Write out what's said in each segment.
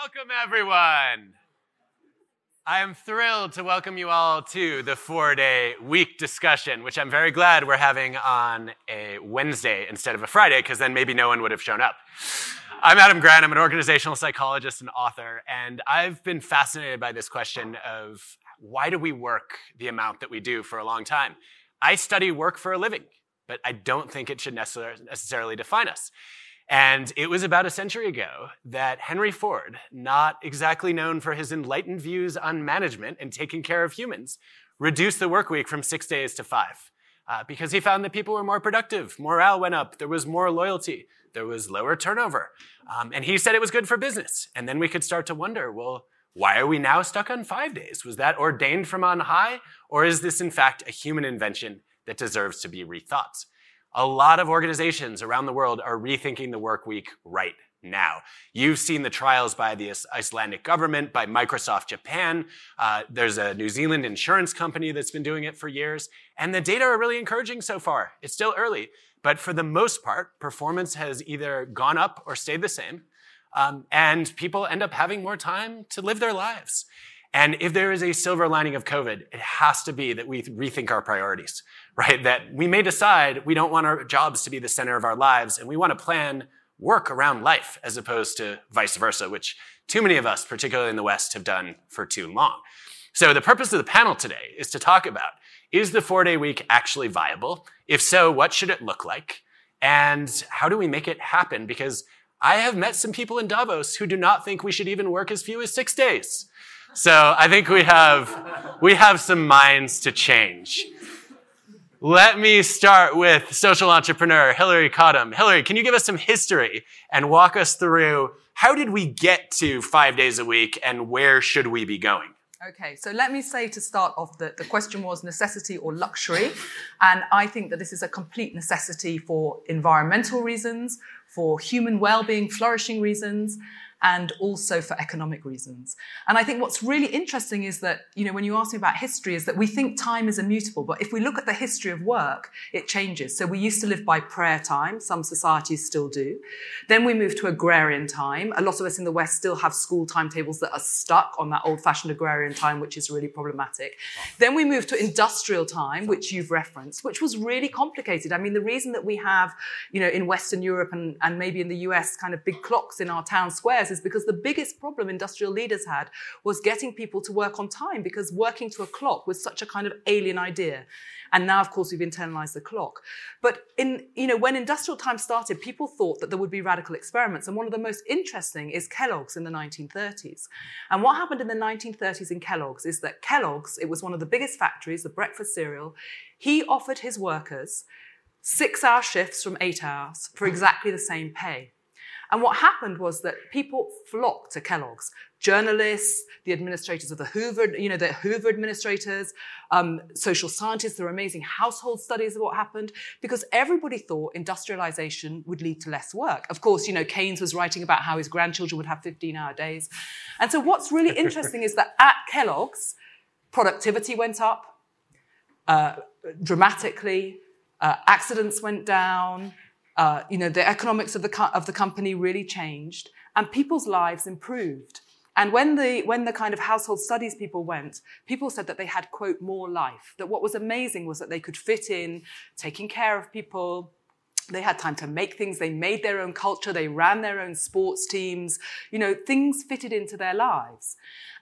Welcome, everyone. I am thrilled to welcome you all to the four day week discussion, which I'm very glad we're having on a Wednesday instead of a Friday, because then maybe no one would have shown up. I'm Adam Grant. I'm an organizational psychologist and author, and I've been fascinated by this question of why do we work the amount that we do for a long time? I study work for a living, but I don't think it should necessarily define us. And it was about a century ago that Henry Ford, not exactly known for his enlightened views on management and taking care of humans, reduced the work week from six days to five. Uh, because he found that people were more productive, morale went up, there was more loyalty, there was lower turnover. Um, and he said it was good for business. And then we could start to wonder well, why are we now stuck on five days? Was that ordained from on high? Or is this, in fact, a human invention that deserves to be rethought? A lot of organizations around the world are rethinking the work week right now. You've seen the trials by the Icelandic government, by Microsoft Japan. Uh, there's a New Zealand insurance company that's been doing it for years. And the data are really encouraging so far. It's still early, but for the most part, performance has either gone up or stayed the same. Um, and people end up having more time to live their lives. And if there is a silver lining of COVID, it has to be that we rethink our priorities, right? That we may decide we don't want our jobs to be the center of our lives and we want to plan work around life as opposed to vice versa, which too many of us, particularly in the West, have done for too long. So the purpose of the panel today is to talk about is the four day week actually viable? If so, what should it look like? And how do we make it happen? Because I have met some people in Davos who do not think we should even work as few as six days. So I think we have, we have some minds to change. Let me start with social entrepreneur Hilary Cottam. Hilary, can you give us some history and walk us through how did we get to five days a week and where should we be going? Okay, so let me say to start off that the question was necessity or luxury. And I think that this is a complete necessity for environmental reasons, for human well being, flourishing reasons, and also for economic reasons. And I think what's really interesting is that, you know, when you ask me about history, is that we think time is immutable, but if we look at the history of work, it changes. So we used to live by prayer time, some societies still do. Then we moved to agrarian time. A lot of us in the West still have school timetables that are stuck on that old fashioned agrarian time, which is really problematic. Then we moved to industrial time, which you've referenced, which was really complicated. I mean, the reason that we have, you know, in Western Europe and, and maybe in the US kind of big clocks in our town squares because the biggest problem industrial leaders had was getting people to work on time because working to a clock was such a kind of alien idea. And now, of course, we've internalized the clock. But in, you know, when industrial time started, people thought that there would be radical experiments. And one of the most interesting is Kellogg's in the 1930s. And what happened in the 1930s in Kellogg's is that Kellogg's, it was one of the biggest factories, the breakfast cereal, he offered his workers six hour shifts from eight hours for exactly the same pay. And what happened was that people flocked to Kellogg's. Journalists, the administrators of the Hoover, you know, the Hoover administrators, um, social scientists, there were amazing household studies of what happened because everybody thought industrialization would lead to less work. Of course, you know, Keynes was writing about how his grandchildren would have 15 hour days. And so what's really interesting is that at Kellogg's, productivity went up uh, dramatically, uh, accidents went down, uh, you know, the economics of the, co- of the company really changed and people's lives improved. And when the, when the kind of household studies people went, people said that they had, quote, more life. That what was amazing was that they could fit in, taking care of people, they had time to make things. They made their own culture. They ran their own sports teams. You know, things fitted into their lives.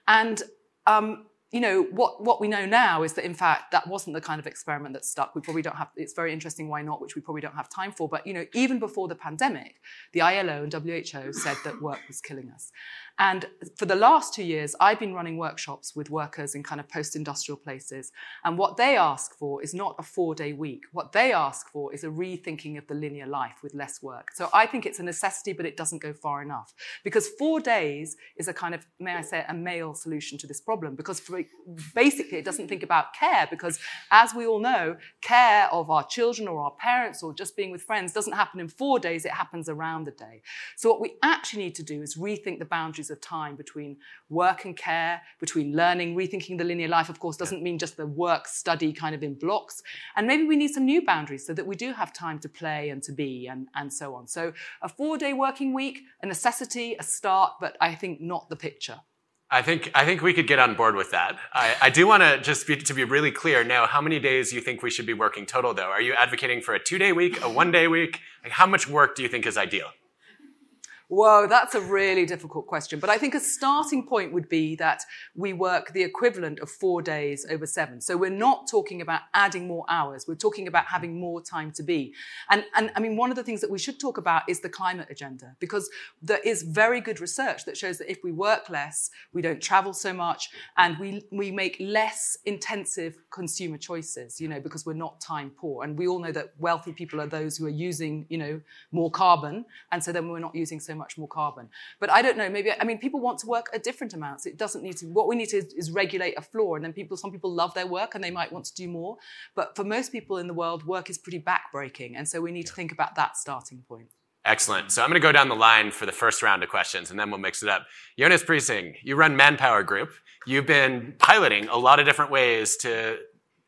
And um, you know, what, what we know now is that in fact that wasn't the kind of experiment that stuck. We probably don't have, it's very interesting why not, which we probably don't have time for. But, you know, even before the pandemic, the ILO and WHO said that work was killing us. And for the last two years, I've been running workshops with workers in kind of post industrial places. And what they ask for is not a four day week. What they ask for is a rethinking of the linear life with less work. So I think it's a necessity, but it doesn't go far enough. Because four days is a kind of, may I say, a male solution to this problem. Because for basically it doesn't think about care because, as we all know, care of our children or our parents or just being with friends doesn't happen in four days, it happens around the day. So, what we actually need to do is rethink the boundaries of time between work and care, between learning, rethinking the linear life, of course, doesn't mean just the work study kind of in blocks. And maybe we need some new boundaries so that we do have time to play and to be and, and so on. So, a four day working week, a necessity, a start, but I think not the picture. I think I think we could get on board with that. I, I do want to just be, to be really clear now. How many days do you think we should be working total? Though, are you advocating for a two-day week, a one-day week? Like, how much work do you think is ideal? Whoa, that's a really difficult question. But I think a starting point would be that we work the equivalent of four days over seven. So we're not talking about adding more hours. We're talking about having more time to be. And, and I mean, one of the things that we should talk about is the climate agenda, because there is very good research that shows that if we work less, we don't travel so much, and we, we make less intensive consumer choices, you know, because we're not time poor. And we all know that wealthy people are those who are using, you know, more carbon. And so then we're not using so much more carbon. But I don't know, maybe, I mean, people want to work at different amounts. It doesn't need to, what we need to is regulate a floor. And then people, some people love their work and they might want to do more. But for most people in the world, work is pretty backbreaking. And so we need to think about that starting point. Excellent. So I'm going to go down the line for the first round of questions, and then we'll mix it up. Jonas Prising, you run Manpower Group. You've been piloting a lot of different ways to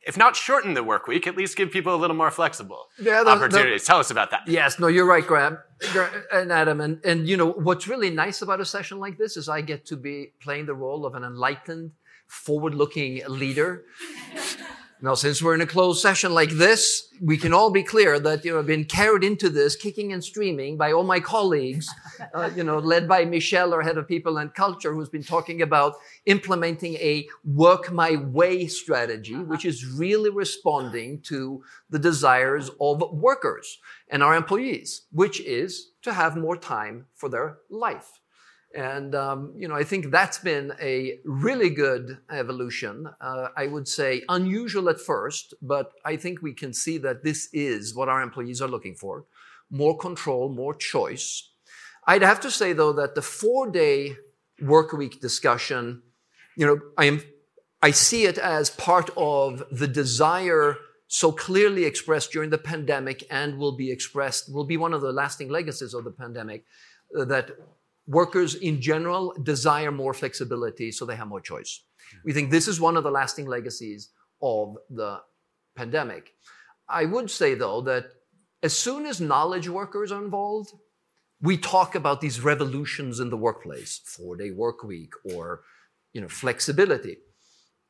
if not shorten the work week, at least give people a little more flexible yeah, the, opportunities. The, Tell us about that. Yes, no, you're right, Graham and Adam. And, and, you know, what's really nice about a session like this is I get to be playing the role of an enlightened, forward looking leader now, since we're in a closed session like this, we can all be clear that, you know, I've been carried into this kicking and streaming by all my colleagues, uh, you know, led by Michelle, our head of people and culture, who's been talking about implementing a work my way strategy, which is really responding to the desires of workers and our employees, which is to have more time for their life. And, um, you know, I think that's been a really good evolution. Uh, I would say unusual at first, but I think we can see that this is what our employees are looking for more control, more choice. I'd have to say, though, that the four day work week discussion, you know, I am, I see it as part of the desire so clearly expressed during the pandemic and will be expressed, will be one of the lasting legacies of the pandemic, uh, that workers in general desire more flexibility so they have more choice. We think this is one of the lasting legacies of the pandemic. I would say, though, that as soon as knowledge workers are involved, we talk about these revolutions in the workplace, four-day work week or you know, flexibility.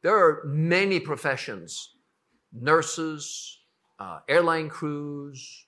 There are many professions, nurses, uh, airline crews,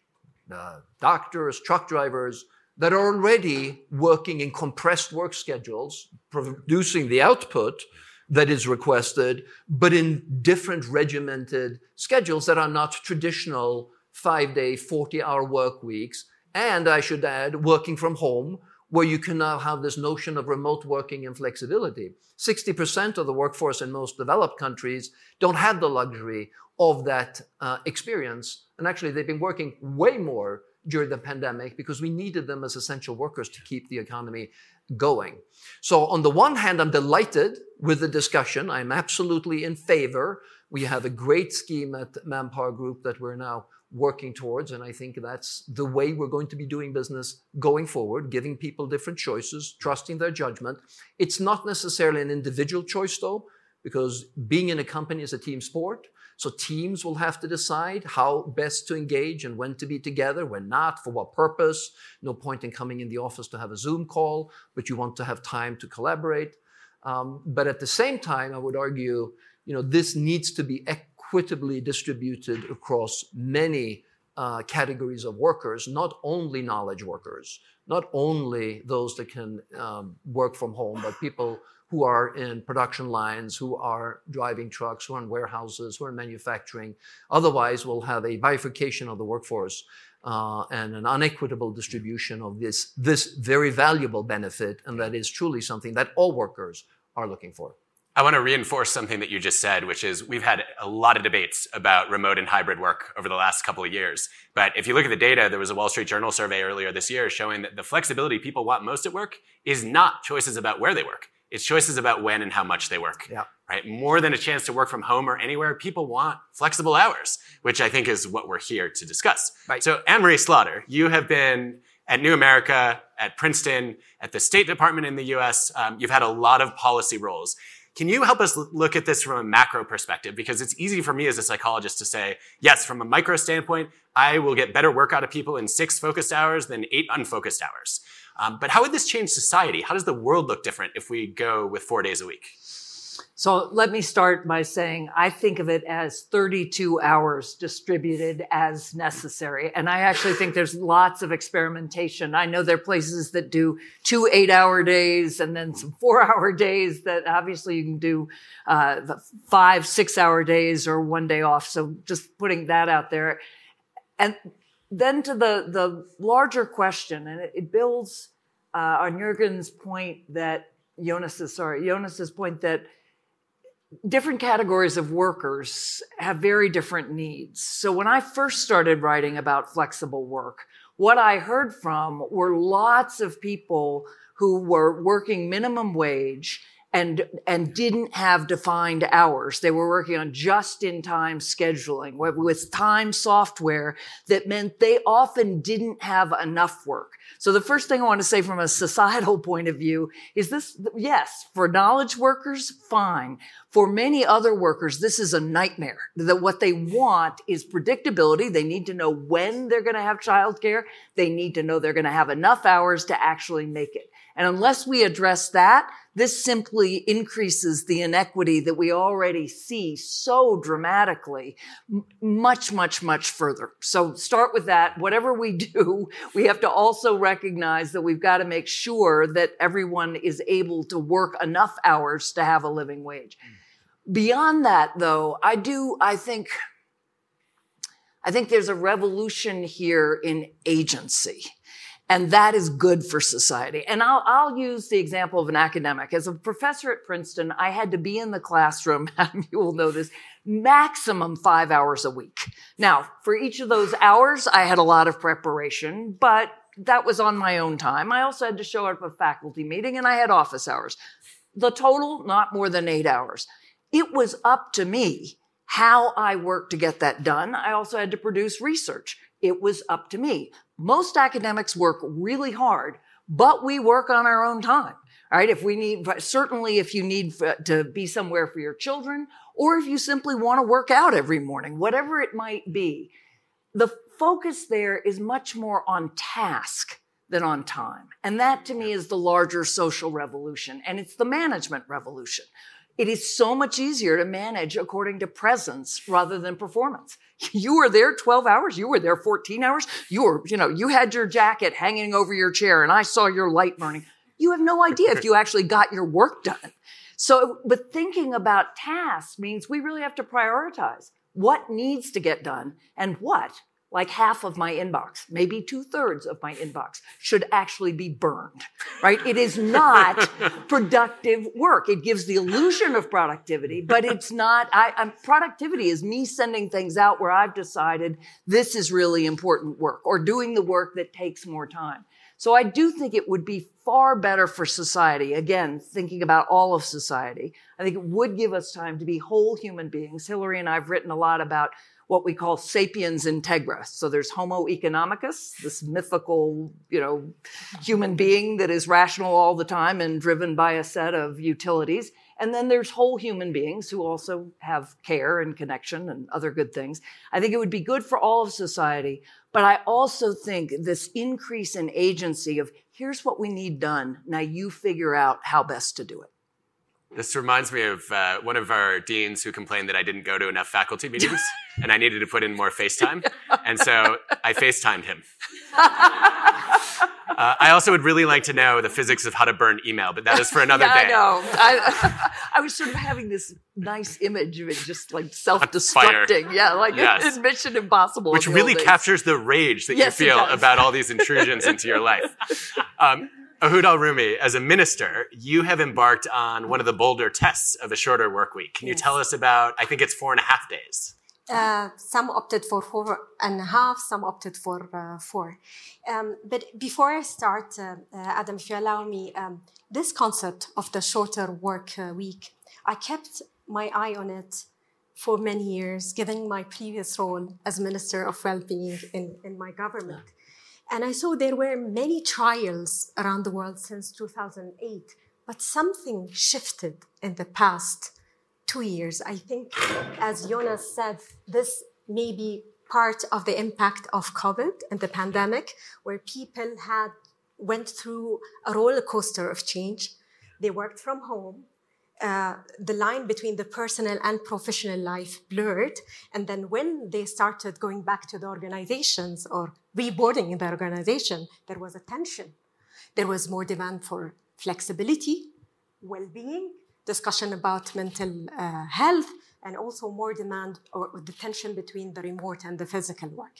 uh, doctors, truck drivers, that are already working in compressed work schedules, producing the output that is requested, but in different regimented schedules that are not traditional five day, 40 hour work weeks. And I should add, working from home, where you can now have this notion of remote working and flexibility. 60% of the workforce in most developed countries don't have the luxury of that uh, experience. And actually, they've been working way more during the pandemic because we needed them as essential workers to keep the economy going. So, on the one hand, I'm delighted with the discussion. I'm absolutely in favor. We have a great scheme at Manpower Group that we're now working towards, and I think that's the way we're going to be doing business going forward, giving people different choices, trusting their judgment. It's not necessarily an individual choice, though, because being in a company is a team sport. So teams will have to decide how best to engage and when to be together, when not, for what purpose. No point in coming in the office to have a Zoom call, but you want to have time to collaborate. Um, but at the same time, I would argue, you know, this needs to be equitably distributed across many uh, categories of workers, not only knowledge workers, not only those that can um, work from home, but people who are in production lines, who are driving trucks, who are in warehouses, who are in manufacturing. Otherwise, we'll have a bifurcation of the workforce uh, and an unequitable distribution of this, this very valuable benefit, and that is truly something that all workers are looking for. I want to reinforce something that you just said, which is we've had a lot of debates about remote and hybrid work over the last couple of years. But if you look at the data, there was a Wall Street Journal survey earlier this year showing that the flexibility people want most at work is not choices about where they work. It's choices about when and how much they work. Yeah. Right? More than a chance to work from home or anywhere, people want flexible hours, which I think is what we're here to discuss. Right. So, Anne Marie Slaughter, you have been at New America, at Princeton, at the State Department in the US. Um, you've had a lot of policy roles. Can you help us look at this from a macro perspective? Because it's easy for me as a psychologist to say, yes, from a micro standpoint, I will get better work out of people in six focused hours than eight unfocused hours. Um, but how would this change society? How does the world look different if we go with four days a week? So let me start by saying I think of it as 32 hours distributed as necessary. And I actually think there's lots of experimentation. I know there are places that do two eight hour days and then some four hour days that obviously you can do uh, five, six hour days or one day off. So just putting that out there. And then to the, the larger question, and it, it builds uh, on Jürgen's point that Jonas's, sorry, Jonas's point that different categories of workers have very different needs. So when I first started writing about flexible work, what I heard from were lots of people who were working minimum wage and and didn't have defined hours. They were working on just-in-time scheduling with time software that meant they often didn't have enough work. So the first thing I want to say from a societal point of view is this, yes, for knowledge workers, fine. For many other workers, this is a nightmare. That what they want is predictability. They need to know when they're going to have childcare. They need to know they're going to have enough hours to actually make it. And unless we address that, this simply increases the inequity that we already see so dramatically, much, much, much further. So start with that. Whatever we do, we have to also recognize that we've got to make sure that everyone is able to work enough hours to have a living wage. Hmm. Beyond that, though, I do, I think, I think there's a revolution here in agency. And that is good for society. And I'll, I'll use the example of an academic. As a professor at Princeton, I had to be in the classroom, you will this, maximum five hours a week. Now, for each of those hours, I had a lot of preparation, but that was on my own time. I also had to show up at a faculty meeting and I had office hours. The total, not more than eight hours. It was up to me how I worked to get that done. I also had to produce research. It was up to me. Most academics work really hard, but we work on our own time. Right? If we need, certainly if you need to be somewhere for your children, or if you simply want to work out every morning, whatever it might be, the focus there is much more on task than on time. And that to me is the larger social revolution. And it's the management revolution. It is so much easier to manage according to presence rather than performance. You were there 12 hours. You were there 14 hours. You were, you know, you had your jacket hanging over your chair and I saw your light burning. You have no idea if you actually got your work done. So, but thinking about tasks means we really have to prioritize what needs to get done and what like half of my inbox, maybe two thirds of my inbox should actually be burned, right? It is not productive work. It gives the illusion of productivity, but it's not, I, I'm, productivity is me sending things out where I've decided this is really important work or doing the work that takes more time. So I do think it would be far better for society. Again, thinking about all of society, I think it would give us time to be whole human beings. Hilary and I have written a lot about what we call sapiens integra. So there's Homo economicus, this mythical, you know, human mm-hmm. being that is rational all the time and driven by a set of utilities. And then there's whole human beings who also have care and connection and other good things. I think it would be good for all of society. But I also think this increase in agency of here's what we need done. Now you figure out how best to do it. This reminds me of uh, one of our deans who complained that I didn't go to enough faculty meetings and I needed to put in more FaceTime. And so I FaceTimed him. Uh, I also would really like to know the physics of how to burn email, but that is for another yeah, day. I know. I, I, was sort of having this nice image of it just like self-destructing. Yeah, like yes. in Mission Impossible. Which really captures the rage that yes, you feel about all these intrusions into your life. Um, Ohood Al Roumi, as a minister, you have embarked on one of the bolder tests of a shorter work week. Can you tell us about, I think it's four and a half days. Uh, some opted for four and a half, some opted for uh, four. Um, but before I start, uh, uh Adam, if you allow me, um, this concept of the shorter work uh, week, I kept my eye on it for many years, given my previous role as Minister of Well-being in, in my government. And I saw there were many trials around the world since 2008, but something shifted in the past two years. I think, as Jonas said, this may be part of the impact of COVID and the pandemic, where people had went through a roller coaster of change. They worked from home. Uh, the line between the personal and professional life blurred. And then when they started going back to the organizations or reboarding in the organization, there was a tension. There was more demand for flexibility, well-being, discussion about mental uh, health, and also more demand or the tension between the remote and the physical work.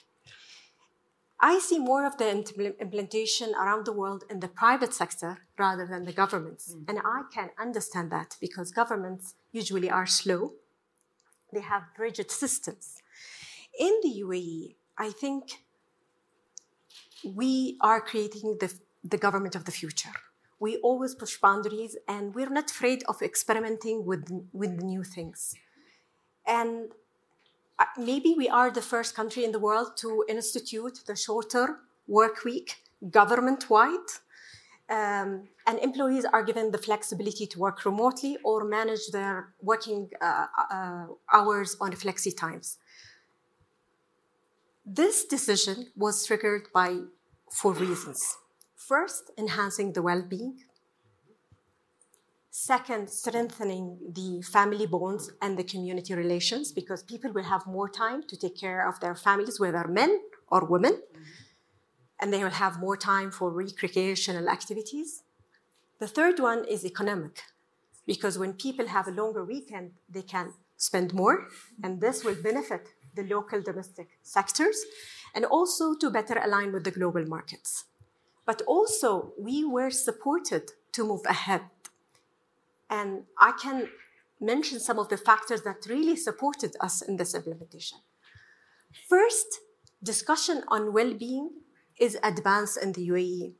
I see more of the implementation around the world in the private sector rather than the governments. Mm. And I can understand that because governments usually are slow, they have rigid systems. In the UAE, I think we are creating the, the government of the future we always push boundaries and we're not afraid of experimenting with, with new things. And maybe we are the first country in the world to institute the shorter work week government wide. Um, and employees are given the flexibility to work remotely or manage their working uh, uh, hours on flexi times. This decision was triggered by four reasons. First, enhancing the well being. Second, strengthening the family bonds and the community relations because people will have more time to take care of their families, whether men or women. And they will have more time for recreational activities. The third one is economic because when people have a longer weekend, they can spend more, and this will benefit the local domestic sectors and also to better align with the global markets but also we were supported to move ahead. And I can mention some of the factors that really supported us in this implementation. First, discussion on well being is advanced in the UAE.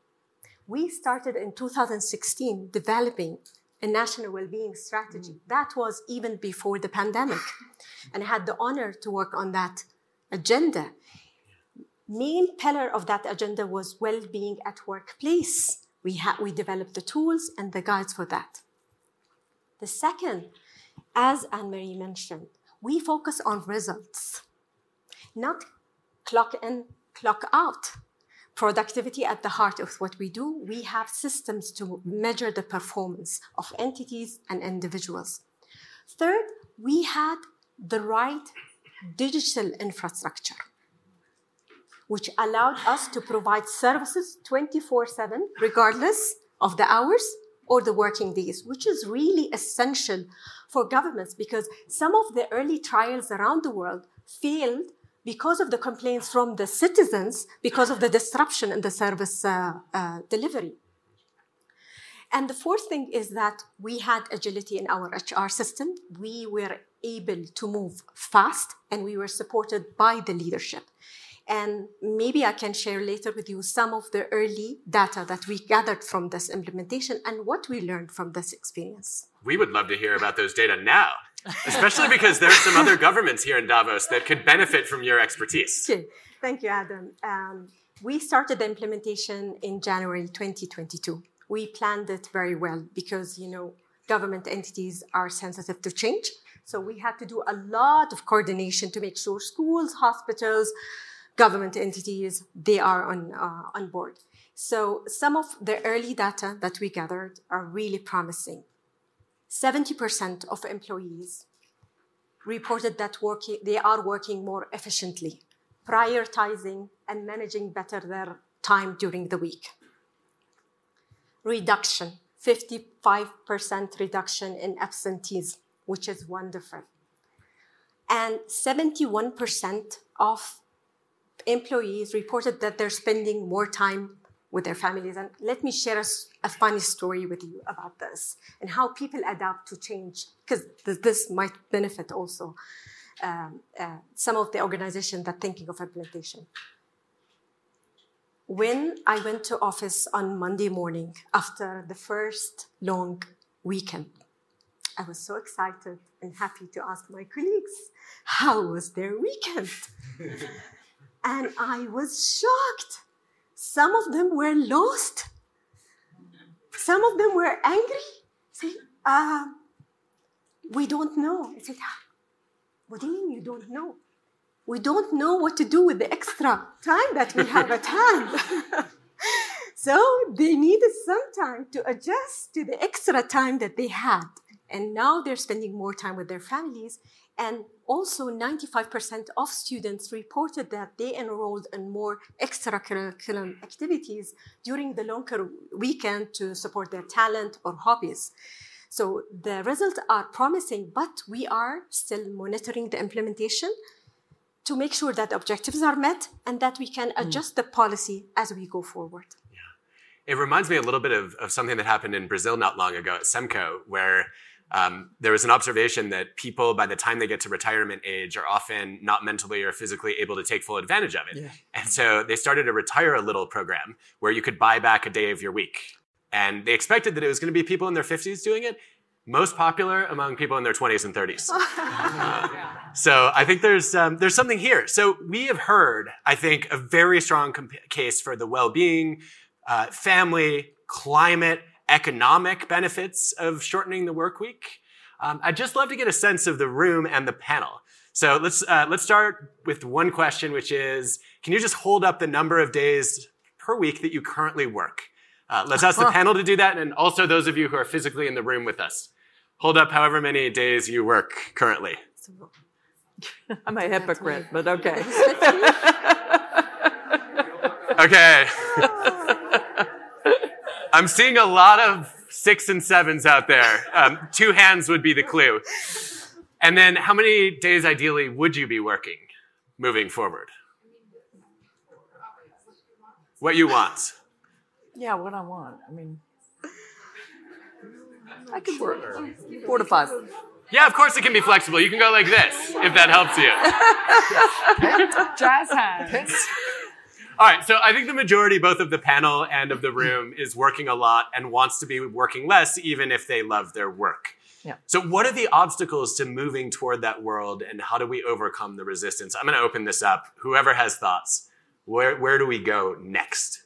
We started in 2016 developing a national well-being strategy. Mm. That was even before the pandemic. And I had the honor to work on that agenda main pillar of that agenda was well-being at workplace. We, ha- we developed the tools and the guides for that. The second, as Anne-Marie mentioned, we focus on results, not clock in, clock out. Productivity at the heart of what we do. We have systems to measure the performance of entities and individuals. Third, we had the right digital infrastructure which allowed us to provide services 24 7, regardless of the hours or the working days, which is really essential for governments because some of the early trials around the world failed because of the complaints from the citizens, because of the disruption in the service uh, uh, delivery. And the fourth thing is that we had agility in our HR system. We were able to move fast and we were supported by the leadership. And maybe I can share later with you some of the early data that we gathered from this implementation and what we learned from this experience. We would love to hear about those data now, especially because there are some other governments here in Davos that could benefit from your expertise. Okay. Thank you, Adam. Um, we started the implementation in January 2022. We planned it very well because, you know, government entities are sensitive to change. So we had to do a lot of coordination to make sure schools, hospitals, government entities, they are on, uh, on board. So some of the early data that we gathered are really promising. 70% of employees reported that working, they are working more efficiently, prioritizing and managing better their time during the week. Reduction, 55% reduction in absentees, which is wonderful. And 71% of employees reported that they're spending more time with their families. And let me share a, a funny story with you about this and how people adapt to change, because this might benefit also um, uh, some of the organizations that thinking of implementation. When I went to office on Monday morning after the first long weekend, I was so excited and happy to ask my colleagues, how was their weekend? and I was shocked. Some of them were lost. Some of them were angry. Say, uh, we don't know. I said, what do you mean you don't know? We don't know what to do with the extra time that we have at hand. so they needed some time to adjust to the extra time that they had. And now they're spending more time with their families. And also, 95% of students reported that they enrolled in more extracurricular activities during the longer weekend to support their talent or hobbies. So the results are promising, but we are still monitoring the implementation to make sure that objectives are met and that we can adjust mm. the policy as we go forward. Yeah. It reminds me a little bit of, of something that happened in Brazil not long ago at SEMCO, where um, there was an observation that people, by the time they get to retirement age, are often not mentally or physically able to take full advantage of it. Yeah. And so they started a retire a little program where you could buy back a day of your week. And they expected that it was going to be people in their 50s doing it. Most popular among people in their 20s and 30s. uh, so I think there's um, there's something here. So we have heard, I think, a very strong comp- case for the well-being, uh, family, climate, economic benefits of shortening the work week. Um, I'd just love to get a sense of the room and the panel. So let's uh, let's start with one question, which is: Can you just hold up the number of days per week that you currently work? Uh, let's ask the panel to do that, and also those of you who are physically in the room with us. Hold up however many days you work currently. I'm a hypocrite, but okay. okay. I'm seeing a lot of six and sevens out there. Um, two hands would be the clue. And then, how many days ideally would you be working moving forward? What you want? Yeah, what I want. I mean, I could work four to five. Yeah, of course it can be flexible. You can go like this if that helps you. Jazz hands. All right, so I think the majority, both of the panel and of the mm-hmm. room, is working a lot and wants to be working less, even if they love their work. Yeah. So, what are the obstacles to moving toward that world, and how do we overcome the resistance? I'm going to open this up. Whoever has thoughts, where where do we go next?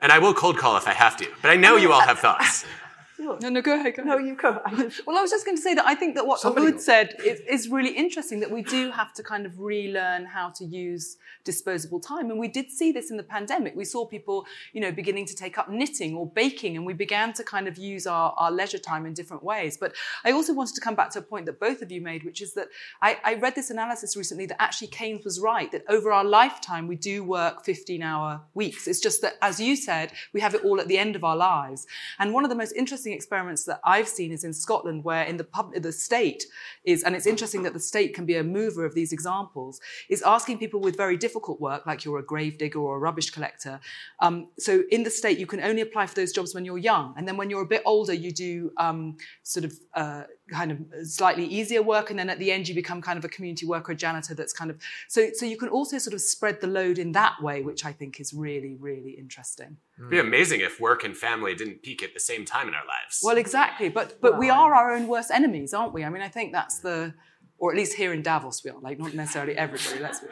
And I will cold call if I have to, but I know you all have thoughts. No, no, go ahead. Go no, you go. well, I was just going to say that I think that what Somebody said is, is, really interesting that we do have to kind of relearn how to use disposable time. And we did see this in the pandemic. We saw people, you know, beginning to take up knitting or baking, and we began to kind of use our, our leisure time in different ways. But I also wanted to come back to a point that both of you made, which is that I, I read this analysis recently that actually Keynes was right, that over our lifetime, we do work 15 hour weeks. It's just that, as you said, we have it all at the end of our lives. And one of the most interesting experiments that I've seen is in Scotland, where in the pub, the state is, and it's interesting that the state can be a mover of these examples, is asking people with very difficult work, like you're a grave digger or a rubbish collector. Um, so in the state, you can only apply for those jobs when you're young, and then when you're a bit older, you do um, sort of uh, kind of slightly easier work and then at the end you become kind of a community worker a janitor that's kind of so so you can also sort of spread the load in that way which i think is really really interesting. Hmm. It'd be amazing if work and family didn't peak at the same time in our lives. Well exactly but but wow. we are our own worst enemies aren't we? I mean i think that's the or at least here in davos we are like not necessarily everybody let's be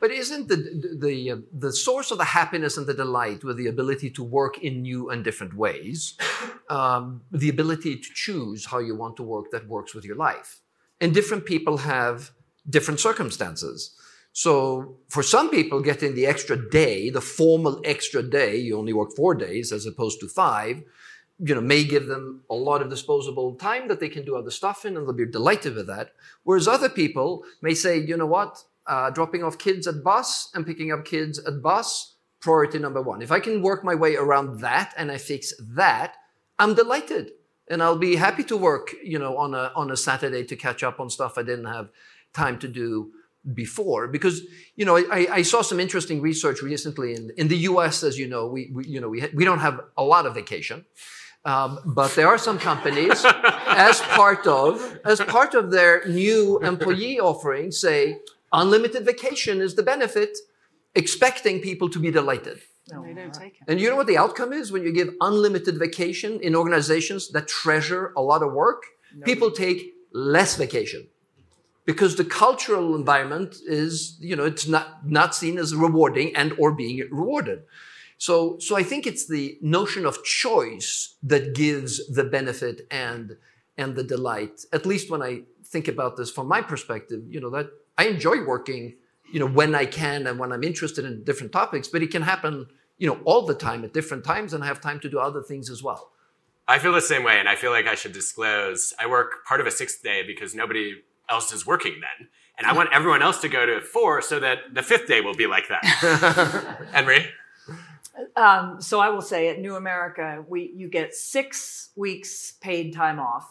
but isn't the the uh, the source of the happiness and the delight with the ability to work in new and different ways, um, the ability to choose how you want to work that works with your life, and different people have different circumstances. So for some people, getting the extra day, the formal extra day, you only work four days as opposed to five, you know, may give them a lot of disposable time that they can do other stuff in, and they'll be delighted with that. Whereas other people may say, you know what, uh, dropping off kids at bus and picking up kids at bus, priority number one. If I can work my way around that and I fix that, I'm delighted. And I'll be happy to work, you know, on a, on a Saturday to catch up on stuff I didn't have time to do before because you know I, I saw some interesting research recently in, in the US as you know we, we you know we, we don't have a lot of vacation Um, but there are some companies, as part of as part of their new employee offering, say unlimited vacation is the benefit, expecting people to be delighted. No, they don't take it. And you know what the outcome is when you give unlimited vacation in organizations that treasure a lot of work? People take less vacation because the cultural environment is, you know, it's not, not seen as rewarding and or being rewarded. So, so I think it's the notion of choice that gives the benefit and, and the delight. At least when I think about this from my perspective, you know, that I enjoy working, you know, when I can and when I'm interested in different topics, but it can happen, you know, all the time at different times and I have time to do other things as well. I feel the same way, and I feel like I should disclose. I work part of a sixth day because nobody else is working then. And I want everyone else to go to four so that the fifth day will be like that. Henry? Um, so I will say at New America, we you get six weeks paid time off,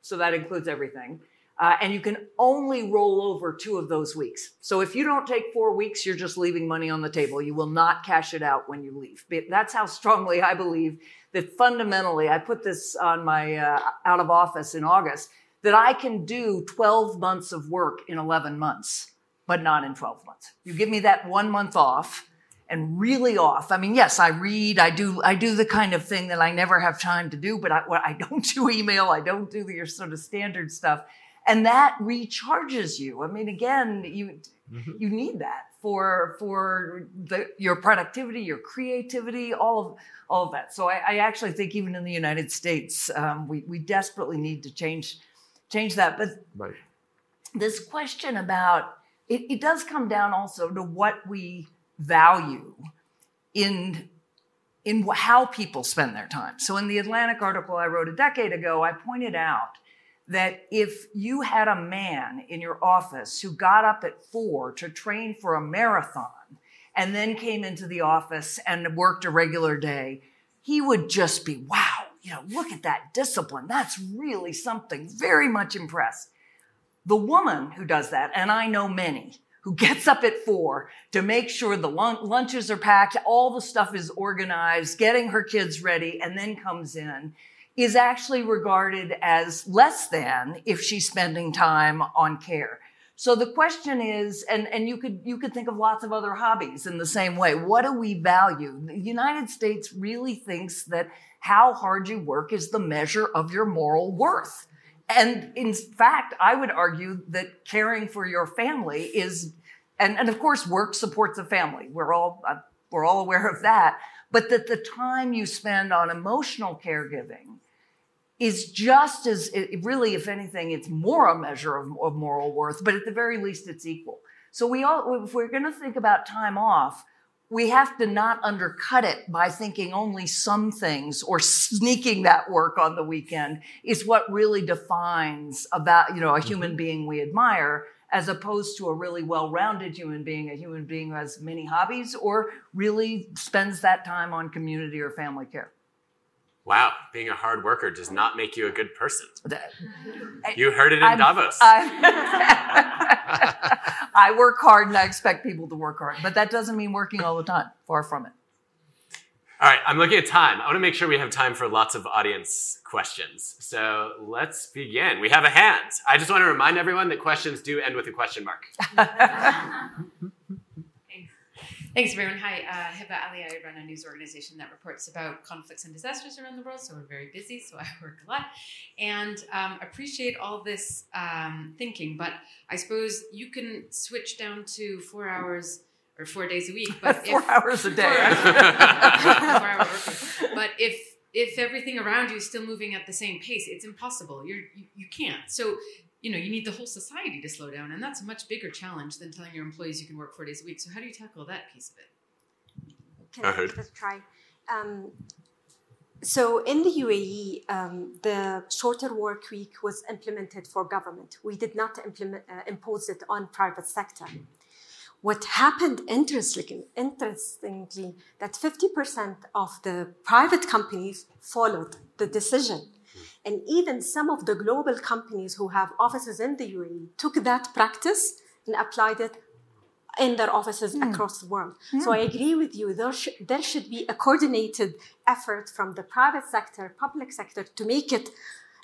so that includes everything, uh, and you can only roll over two of those weeks. So if you don't take four weeks, you're just leaving money on the table. You will not cash it out when you leave. That's how strongly I believe that fundamentally. I put this on my uh, out of office in August that I can do 12 months of work in 11 months, but not in 12 months. You give me that one month off and really off. I mean, yes, I read, I do, I do the kind of thing that I never have time to do, but I, well, I don't do email, I don't do your sort of standard stuff, and that recharges you. I mean, again, you mm-hmm. you need that for for the, your productivity, your creativity, all of all of that. So I, I actually think even in the United States, um, we we desperately need to change change that. But right. this question about it, it does come down also to what we value in in how people spend their time. So in the Atlantic article I wrote a decade ago, I pointed out that if you had a man in your office who got up at four to train for a marathon and then came into the office and worked a regular day, he would just be, wow, you know, look at that discipline. That's really something. Very much impressed. The woman who does that, and I know many, who gets up at four to make sure the lunches are packed, all the stuff is organized, getting her kids ready, and then comes in, is actually regarded as less than if she's spending time on care. So the question is, and, and you could you could think of lots of other hobbies in the same way. What do we value? The United States really thinks that how hard you work is the measure of your moral worth. And in fact, I would argue that caring for your family is, and, and of course, work supports a family. We're all, uh, we're all aware of that. But that the time you spend on emotional caregiving is just as, it, really, if anything, it's more a measure of, of moral worth, but at the very least, it's equal. So we all, if we're going to think about time off, we have to not undercut it by thinking only some things or sneaking that work on the weekend is what really defines about, you know, a human mm-hmm. being we admire as opposed to a really well-rounded human being, a human being who has many hobbies or really spends that time on community or family care. Wow, being a hard worker does not make you a good person. You heard it in I'm, Davos. I work hard and I expect people to work hard, but that doesn't mean working all the time. Far from it. All right, I'm looking at time. I want to make sure we have time for lots of audience questions. So let's begin. We have a hand. I just want to remind everyone that questions do end with a question mark. Thanks, everyone. Hi, uh, Hiba Ali. I run a news organization that reports about conflicts and disasters around the world. So we're very busy. So I work a lot and um, appreciate all this um, thinking. But I suppose you can switch down to four hours or four days a week. But four if, hours a day. four hour but if if everything around you is still moving at the same pace, it's impossible. You're you, you can't. So you know, you need the whole society to slow down, and that's a much bigger challenge than telling your employees you can work four days a week. So, how do you tackle that piece of it? Can I just try? Um, so, in the UAE, um, the shorter work week was implemented for government. We did not implement, uh, impose it on private sector. What happened interestingly, interestingly, that 50% of the private companies followed the decision and even some of the global companies who have offices in the UAE took that practice and applied it in their offices Hmm. across the world. So I agree with you. There, sh- there should be a coordinated effort from the private sector, public sector, to make it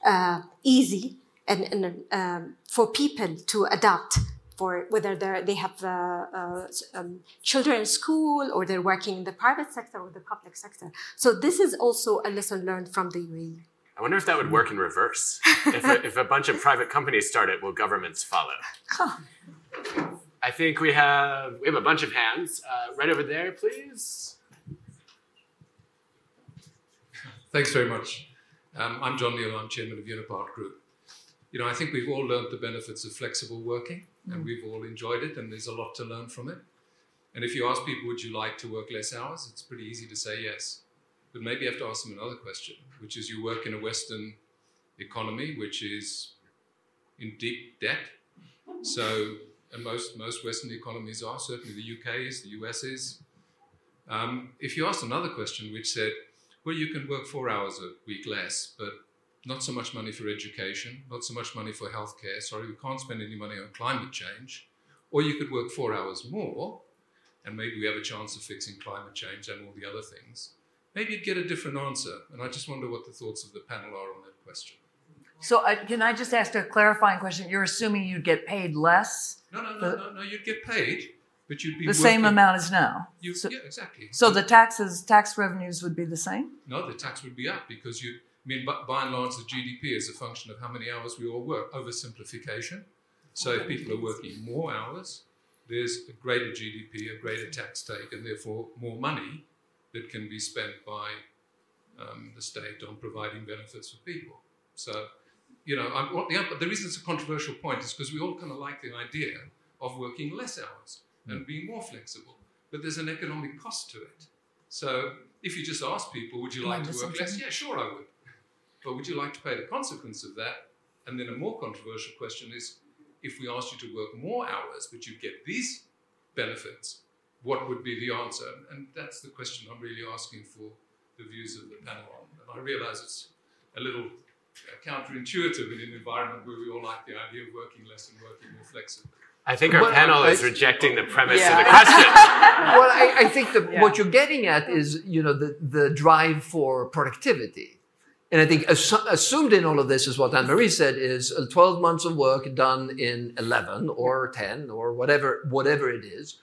uh, easy and, and um, for people to adapt. For whether they're, they have uh, uh, um, children in school or they're working in the private sector or the public sector. So this is also a lesson learned from the. UAE. I wonder if that would work in reverse. if, a, if a bunch of private companies start it, will governments follow? I think we have we have a bunch of hands uh, right over there, please. Thanks very much. Um, I'm John Neill, I'm chairman of Unipart Group. You know, I think we've all learned the benefits of flexible working, and we've all enjoyed it, and there's a lot to learn from it. And if you ask people, would you like to work less hours? It's pretty easy to say yes. But maybe you have to ask them another question, which is you work in a Western economy, which is in deep debt. So, and most, most Western economies are, certainly the UK is, the US is. Um, if you asked another question, which said, well, you can work four hours a week less, but not so much money for education, not so much money for healthcare. Sorry, we can't spend any money on climate change. Or you could work four hours more, and maybe we have a chance of fixing climate change and all the other things. Maybe you'd get a different answer. And I just wonder what the thoughts of the panel are on that question. So uh, can I just ask a clarifying question? You're assuming you'd get paid less, No, no, no, The- no, no. You'd get paid, but you'd be the same amount as now. You, so, yeah, exactly. so the taxes, tax revenues would be the same. No, the tax would be up because you, I mean, by and large, the GDP is a function of how many hours we all work. Oversimplification. So if people are working more hours, there's a greater GDP, a greater tax take, and therefore more money that can be spent by um, the state on providing benefits for people. So, you know, I'm, what the, the reason it's a controversial point is because we all kind of like the idea of working less hours and being more flexible, but there's an economic cost to it. So if you just ask people, would you I like to work less? Yeah, sure, I would. But would you like to pay the consequence of that? And then a more controversial question is if we asked you to work more hours, but you get these benefits, what would be the answer? And that's the question I'm really asking for the views of the panel on. And I realize it's a little uh, counterintuitive in an environment where we all like the idea of working less and working more flexibly. I think our Well, panel I- is rejecting the premise Yeah. of the question. well, I, I think that Yeah. what you're getting at is, you know, the, the drive for productivity. And I think assu- assumed in all of this is what Anne Marie said is uh, 12 months of work done in 11 or 10 or whatever, whatever it is.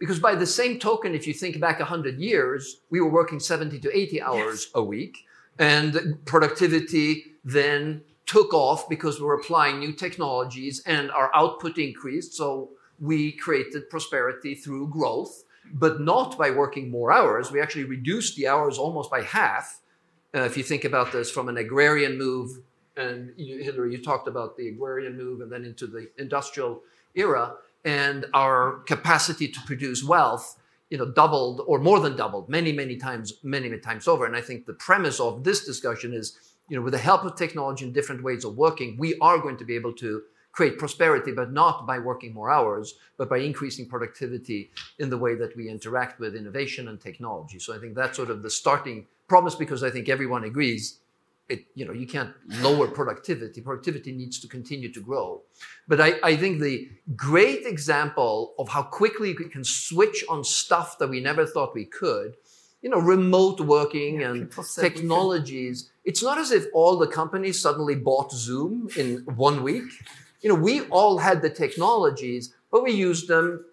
Because by the same token, if you think back 100 years, we were working 70 to 80 hours a week. And productivity then took off because we were applying new technologies and our output increased. So we created prosperity through growth, but not by working more hours. We actually reduced the hours almost by half. Uh, if you think about this from an agrarian move, and you, Hilary, you talked about the agrarian move and then into the industrial era, and our capacity to produce wealth, you know, doubled or more than doubled many, many times, many, many times over. And I think the premise of this discussion is, you know, with the help of technology and different ways of working, we are going to be able to create prosperity, but not by working more hours, but by increasing productivity in the way that we interact with innovation and technology. So I think that's sort of the starting promise because I think everyone agrees it, you know, you can't lower productivity. Productivity needs to continue to grow. But I, I think the great example of how quickly we can switch on stuff that we never thought we could, you know, remote working and we could. technologies. It's not as if all the companies suddenly bought Zoom in one week. You know, we all had the technologies, but we used them,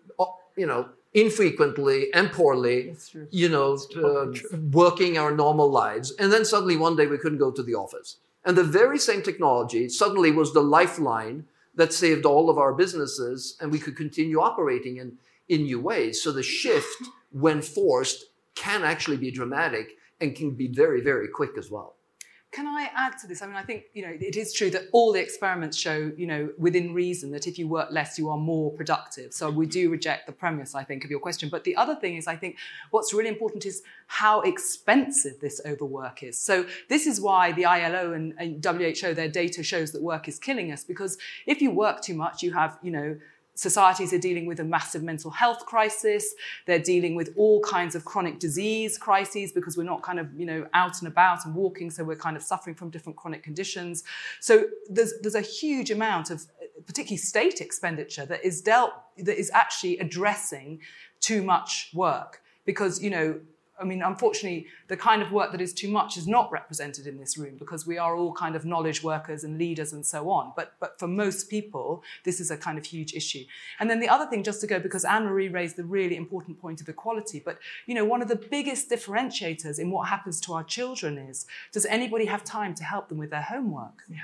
you know, infrequently and poorly, you know, uh, working our normal lives. And then suddenly one day we couldn't go to the office. And the very same technology suddenly was the lifeline that saved all of our businesses and we could continue operating in, in new ways. So the shift, when forced, can actually be dramatic and can be very, very quick as well. Can I add to this? I mean, I think you know it is true that all the experiments show, you know, within reason that if you work less, you are more productive. So we do reject the premise, I think, of your question. But the other thing is, I think what's really important is how expensive this overwork is. So this is why the ILO and, and WHO, their data shows that work is killing us because if you work too much, you have, you know, societies are dealing with a massive mental health crisis. They're dealing with all kinds of chronic disease crises because we're not kind of, you know, out and about and walking. So we're kind of suffering from different chronic conditions. So there's, there's a huge amount of particularly state expenditure, that is dealt, that is actually addressing too much work. Because, you know, I mean, unfortunately, the kind of work that is too much is not represented in this room because we are all kind of knowledge workers and leaders and so on. But, but for most people, this is a kind of huge issue. And then the other thing, just to go, because Anne Marie raised the really important point of equality, but, you know, one of the biggest differentiators in what happens to our children is, does anybody have time to help them with their homework? Yeah.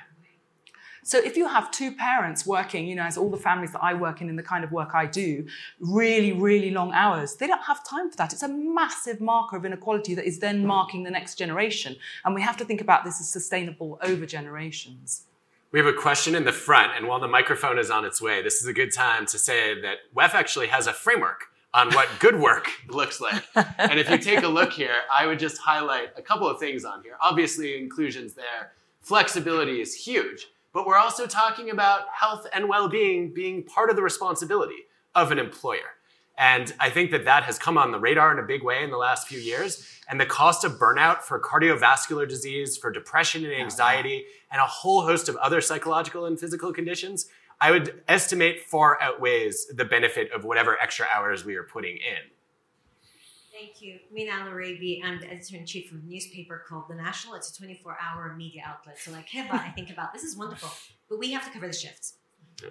So if you have two parents working, you know, as all the families that I work in, in the kind of work I do, really, really long hours, they don't have time for that. It's a massive marker of inequality that is then marking the next generation. And we have to think about this as sustainable over generations. We have a question in the front, and while the microphone is on its way, this is a good time to say that WEF actually has a framework on what good work looks like. And if you take a look here, I would just highlight a couple of things on here. Obviously, inclusion's there. Flexibility is huge but we're also talking about health and well-being being part of the responsibility of an employer. And I think that that has come on the radar in a big way in the last few years. And the cost of burnout for cardiovascular disease, for depression and anxiety, and a whole host of other psychological and physical conditions, I would estimate far outweighs the benefit of whatever extra hours we are putting in. Thank you. Mina Al-Oraibi, I'm the editor-in-chief of a newspaper called The National. It's a 24-hour media outlet. So like Hiba, I think about, this is wonderful, but we have to cover the shifts.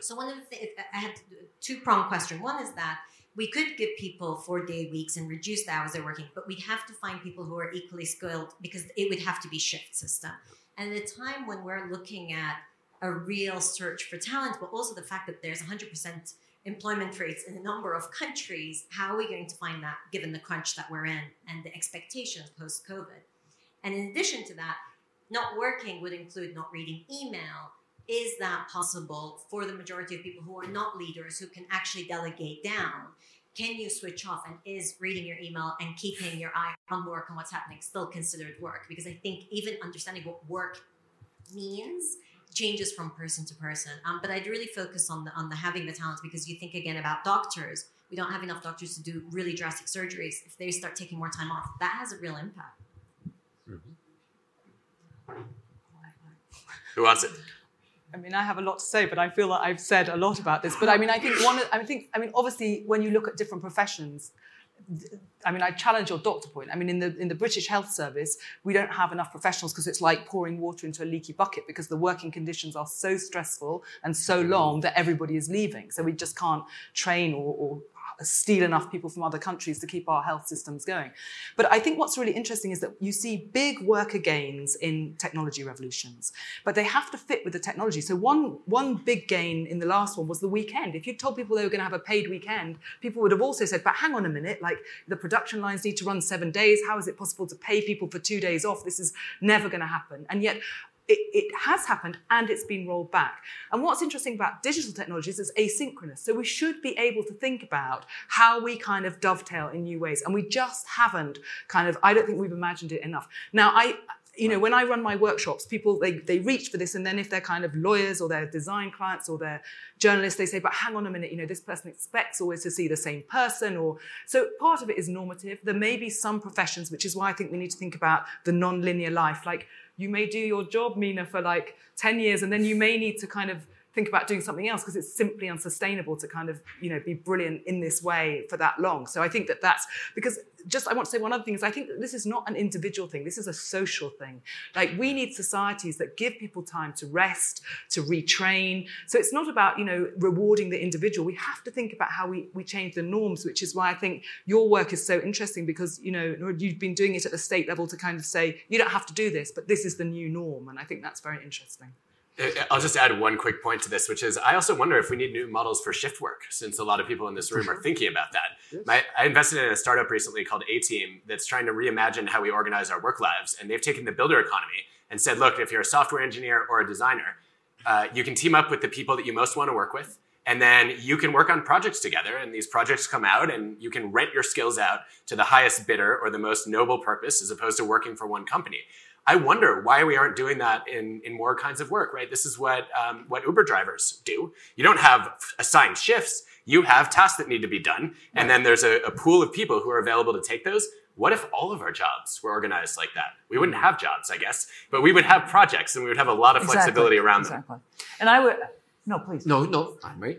So one of the things, I had two-pronged question. One is that we could give people four-day weeks and reduce the hours they're working, but we'd have to find people who are equally skilled because it would have to be shift system. And at a time when we're looking at a real search for talent, but also the fact that there's 100% employment rates in a number of countries, how are we going to find that given the crunch that we're in and the expectations post COVID? And in addition to that, not working would include not reading email. Is that possible for the majority of people who are not leaders who can actually delegate down? Can you switch off? And is reading your email and keeping your eye on work and what's happening still considered work? Because I think even understanding what work means changes from person to person. Um, but I'd really focus on the on the having the talent because you think again about doctors. We don't have enough doctors to do really drastic surgeries. If they start taking more time off, that has a real impact. Mm-hmm. Who wants it? I mean, I have a lot to say, but I feel that I've said a lot about this. But I mean, I think one. I think. I mean, obviously, when you look at different professions, I mean, I challenge your doctor point. I mean, in the in the British Health Service, we don't have enough professionals because it's like pouring water into a leaky bucket because the working conditions are so stressful and so long that everybody is leaving. So we just can't train or, or steal enough people from other countries to keep our health systems going. But I think what's really interesting is that you see big worker gains in technology revolutions, but they have to fit with the technology. So one, one big gain in the last one was the weekend. If you told people they were going to have a paid weekend, people would have also said, but hang on a minute, like the production lines need to run seven days. How is it possible to pay people for two days off? This is never going to happen. And yet it, it, has happened and it's been rolled back. And what's interesting about digital technologies is asynchronous. So we should be able to think about how we kind of dovetail in new ways. And we just haven't kind of, I don't think we've imagined it enough. Now, I, you know, when I run my workshops, people they, they reach for this, and then if they're kind of lawyers or they're design clients or they're journalists, they say, but hang on a minute, you know, this person expects always to see the same person, or so part of it is normative. There may be some professions, which is why I think we need to think about the non-linear life. Like you may do your job, Mina, for like 10 years, and then you may need to kind of think about doing something else because it's simply unsustainable to kind of you know be brilliant in this way for that long. So i think that that's because just i want to say one other thing is i think that this is not an individual thing. This is a social thing. Like we need societies that give people time to rest to retrain. So it's not about you know rewarding the individual. We have to think about how we, we change the norms which is why i think your work is so interesting because you know you've been doing it at the state level to kind of say you don't have to do this but this is the new norm. And i think that's very interesting I'll just add one quick point to this, which is I also wonder if we need new models for shift work, since a lot of people in this room sure. are thinking about that. Yes. My, I invested in a startup recently called A Team that's trying to reimagine how we organize our work lives. And they've taken the builder economy and said, look, if you're a software engineer or a designer, uh, you can team up with the people that you most want to work with. And then you can work on projects together, and these projects come out, and you can rent your skills out to the highest bidder or the most noble purpose as opposed to working for one company. I wonder why we aren't doing that in, in more kinds of work, right? This is what, um, what Uber drivers do. You don't have assigned shifts. You have tasks that need to be done. And then there's a, a pool of people who are available to take those. What if all of our jobs were organized like that? We wouldn't have jobs, I guess, but we would have projects and we would have a lot of flexibility exactly. around exactly. them. And I would, No, please. No, no, I'm right.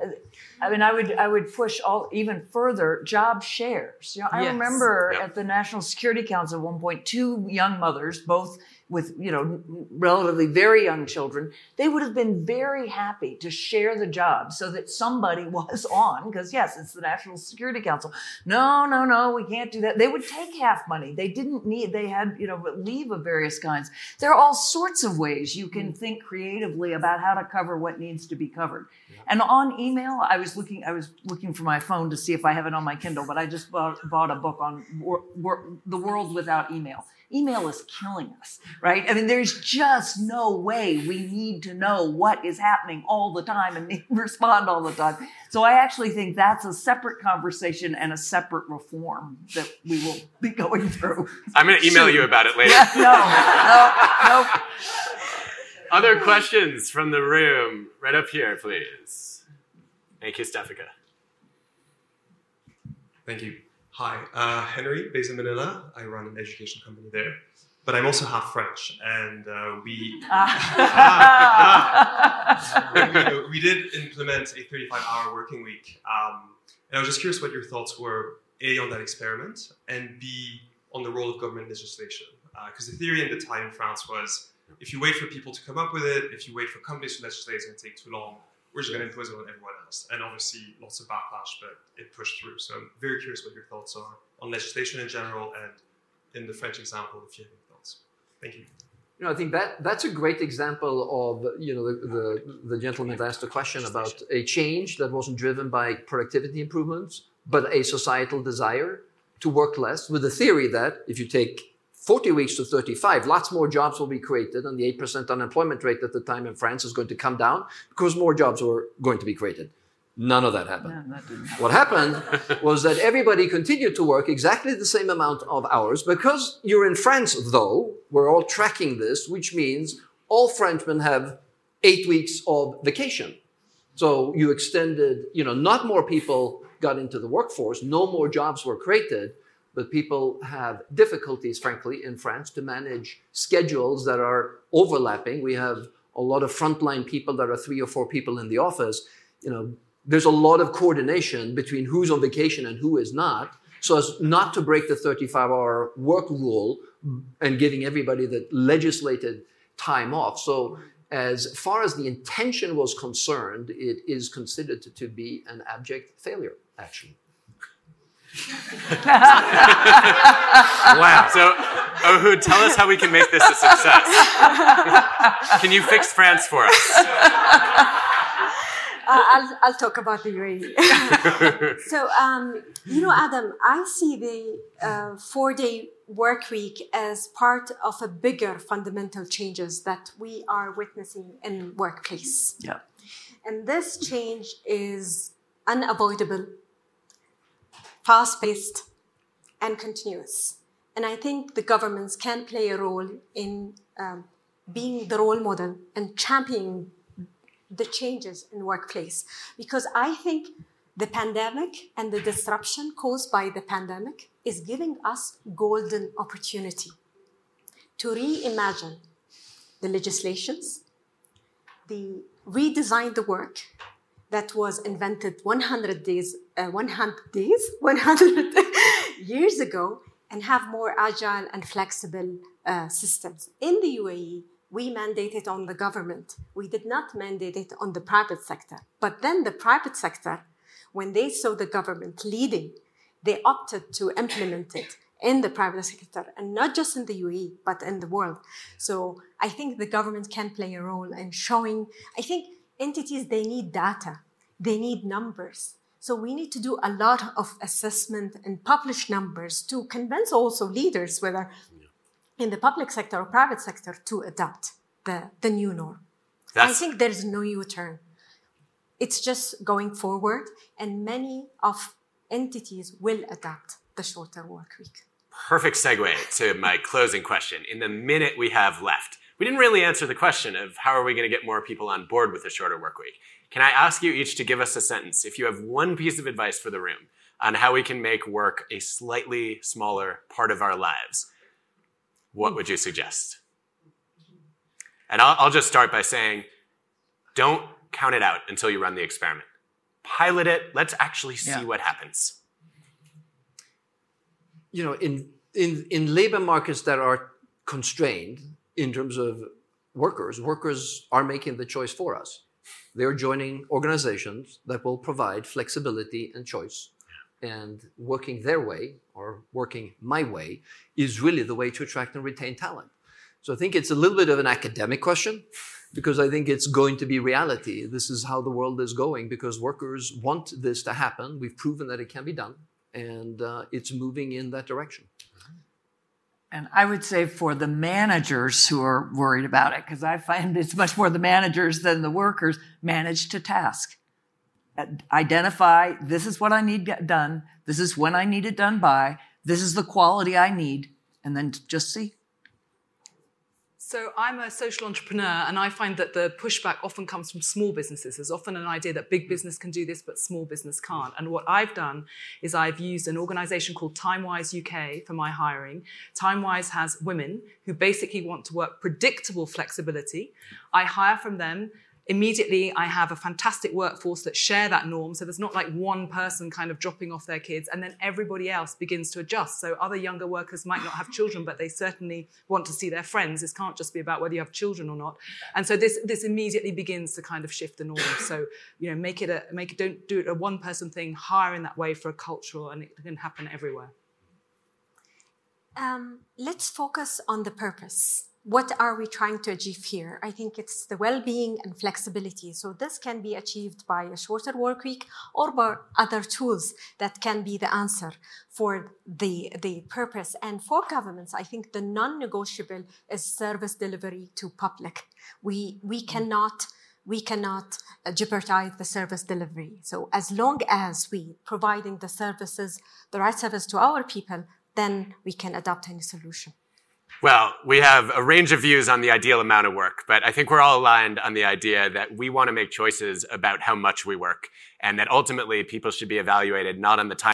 I mean, I would I would push all even further job shares. You know, I Yes. remember Yep. at the National Security Council at one point, two young mothers, both with you know relatively very young children, they would have been very happy to share the job so that somebody was on because yes, it's the National Security Council. No, no, no, we can't do that. They would take half money. They didn't need. They had you know leave of various kinds. There are all sorts of ways you can hmm. think creatively about how to cover what needs to be covered. And on email, I was looking. I was looking for my phone to see if I have it on my Kindle, but I just bought, bought a book on wor- wor- the world without email. Email is killing us, right? I mean, there's just no way we need to know what is happening all the time and respond all the time. So I actually think that's a separate conversation and a separate reform that we will be going through. I'm going to email you about it later. no, no, no. Other questions from the room? Right up here, please. Thank you, Stefika. Thank you. Hi, uh, Henry, based in Manila. I run an education company there, but I'm also half French, and uh, we, we we did implement a 35-hour working week. Um, and I was just curious what your thoughts were, a on that experiment, and b on the role of government legislation. Because the theory in the time in France was, if you wait for people to come up with it, if you wait for companies to legislate, it's going to take too long we're just going to impose it on everyone else. And obviously, lots of backlash, but it pushed through. So I'm very curious what your thoughts are on legislation in general and in the French example, if you have any thoughts. Thank you. You know, I think that that's a great example of you know the, the, the gentleman asked a question about a change that wasn't driven by productivity improvements, but a societal desire to work less, with the theory that if you take 40 weeks to 35, lots more jobs will be created, and the 8% unemployment rate at the time in France is going to come down because more jobs were going to be created. None of that happened. No, that What happened was that everybody continued to work exactly the same amount of hours. Because you're in France, though, we're all tracking this, which means all Frenchmen have eight weeks of vacation. So you extended, you know, not more people got into the workforce, no more jobs were created, but people have difficulties, frankly, in France to manage schedules that are overlapping. We have a lot of frontline people that are three or four people in the office. You know, there's a lot of coordination between who's on vacation and who is not, so as not to break the 35 hour work rule and giving everybody the legislated time off. So, as far as the intention was concerned, it is considered to be an abject failure, actually. Wow. So, Ohood, tell us how we can make this a success. can you fix France for us? Uh, I'll, I'll talk about the UAE. so, um, you know, Adam, I see the uh, four day work week as part of a bigger fundamental changes that we are witnessing in workplace. Yeah. And this change is unavoidable, fast paced, and continuous. And I think the governments can play a role in um, being the role model and championing the changes in workplace because i think the pandemic and the disruption caused by the pandemic is giving us golden opportunity to reimagine the legislations the redesign the work that was invented 100 days uh, 100 days 100 years ago and have more agile and flexible uh, systems in the uae we mandate it on the government. We did not mandate it on the private sector. But then the private sector, when they saw the government leading, they opted to implement it in the private sector and not just in the UAE, but in the world. So I think the government can play a role in showing, I think entities, they need data, they need numbers. So we need to do a lot of assessment and publish numbers to convince also leaders, whether in the public sector or private sector to adopt the, the new norm. I think there's no U-turn. It's just going forward, and many of entities will adapt the shorter work week. Perfect segue to my closing question. In the minute we have left, we didn't really answer the question of how are we going to get more people on board with a shorter work week. Can I ask you each to give us a sentence? If you have one piece of advice for the room on how we can make work a slightly smaller part of our lives, what would you suggest? And I'll, I'll just start by saying don't count it out until you run the experiment. Pilot it. Let's actually see Yeah. what happens. you know, in, in, in labor markets that are constrained in terms of workers, workers are making the choice for us. They're joining organizations that will provide flexibility and choice. And working their way or working my way is really the way to attract and retain talent. So I think it's a little bit of an academic question because I think it's going to be reality. This is how the world is going because workers want this to happen. We've proven that it can be done, and uh, it's moving in that direction. And I would say for the managers who are worried about it, because I find it's much more the managers than the workers, manage to task. Uh, identify this is what I need done, this is when I need it done by, this is the quality I need, and then just see. So I'm a social entrepreneur, and I find that the pushback often comes from small businesses. There's often an idea that big business can do this, but small business can't. And what I've done is I've used an organization called Timewise UK for my hiring. Timewise has women who basically want to work predictable flexibility. I hire from them. Immediately, I have a fantastic workforce that share that norm. So there's not like one person kind of dropping off their kids, and then everybody else begins to adjust. So other younger workers might not have children, but they certainly want to see their friends. This can't just be about whether you have children or not. And so this this immediately begins to kind of shift the norm. So you know, make it a make it don't do it a one person thing. Hire in that way for a cultural, and it can happen everywhere. Um, let's focus on the purpose. What are we trying to achieve here? I think it's the well being and flexibility. So, this can be achieved by a shorter work week or by other tools that can be the answer for the, the purpose. And for governments, I think the non negotiable is service delivery to public. We, we cannot we cannot uh, jeopardize the service delivery. So as long as we providing the services, the right service to our people, then we can adopt any solution. Well, we have a range of views on the ideal amount of work, but I think we're all aligned on the idea that we want to make choices about how much we work and that ultimately people should be evaluated not on the time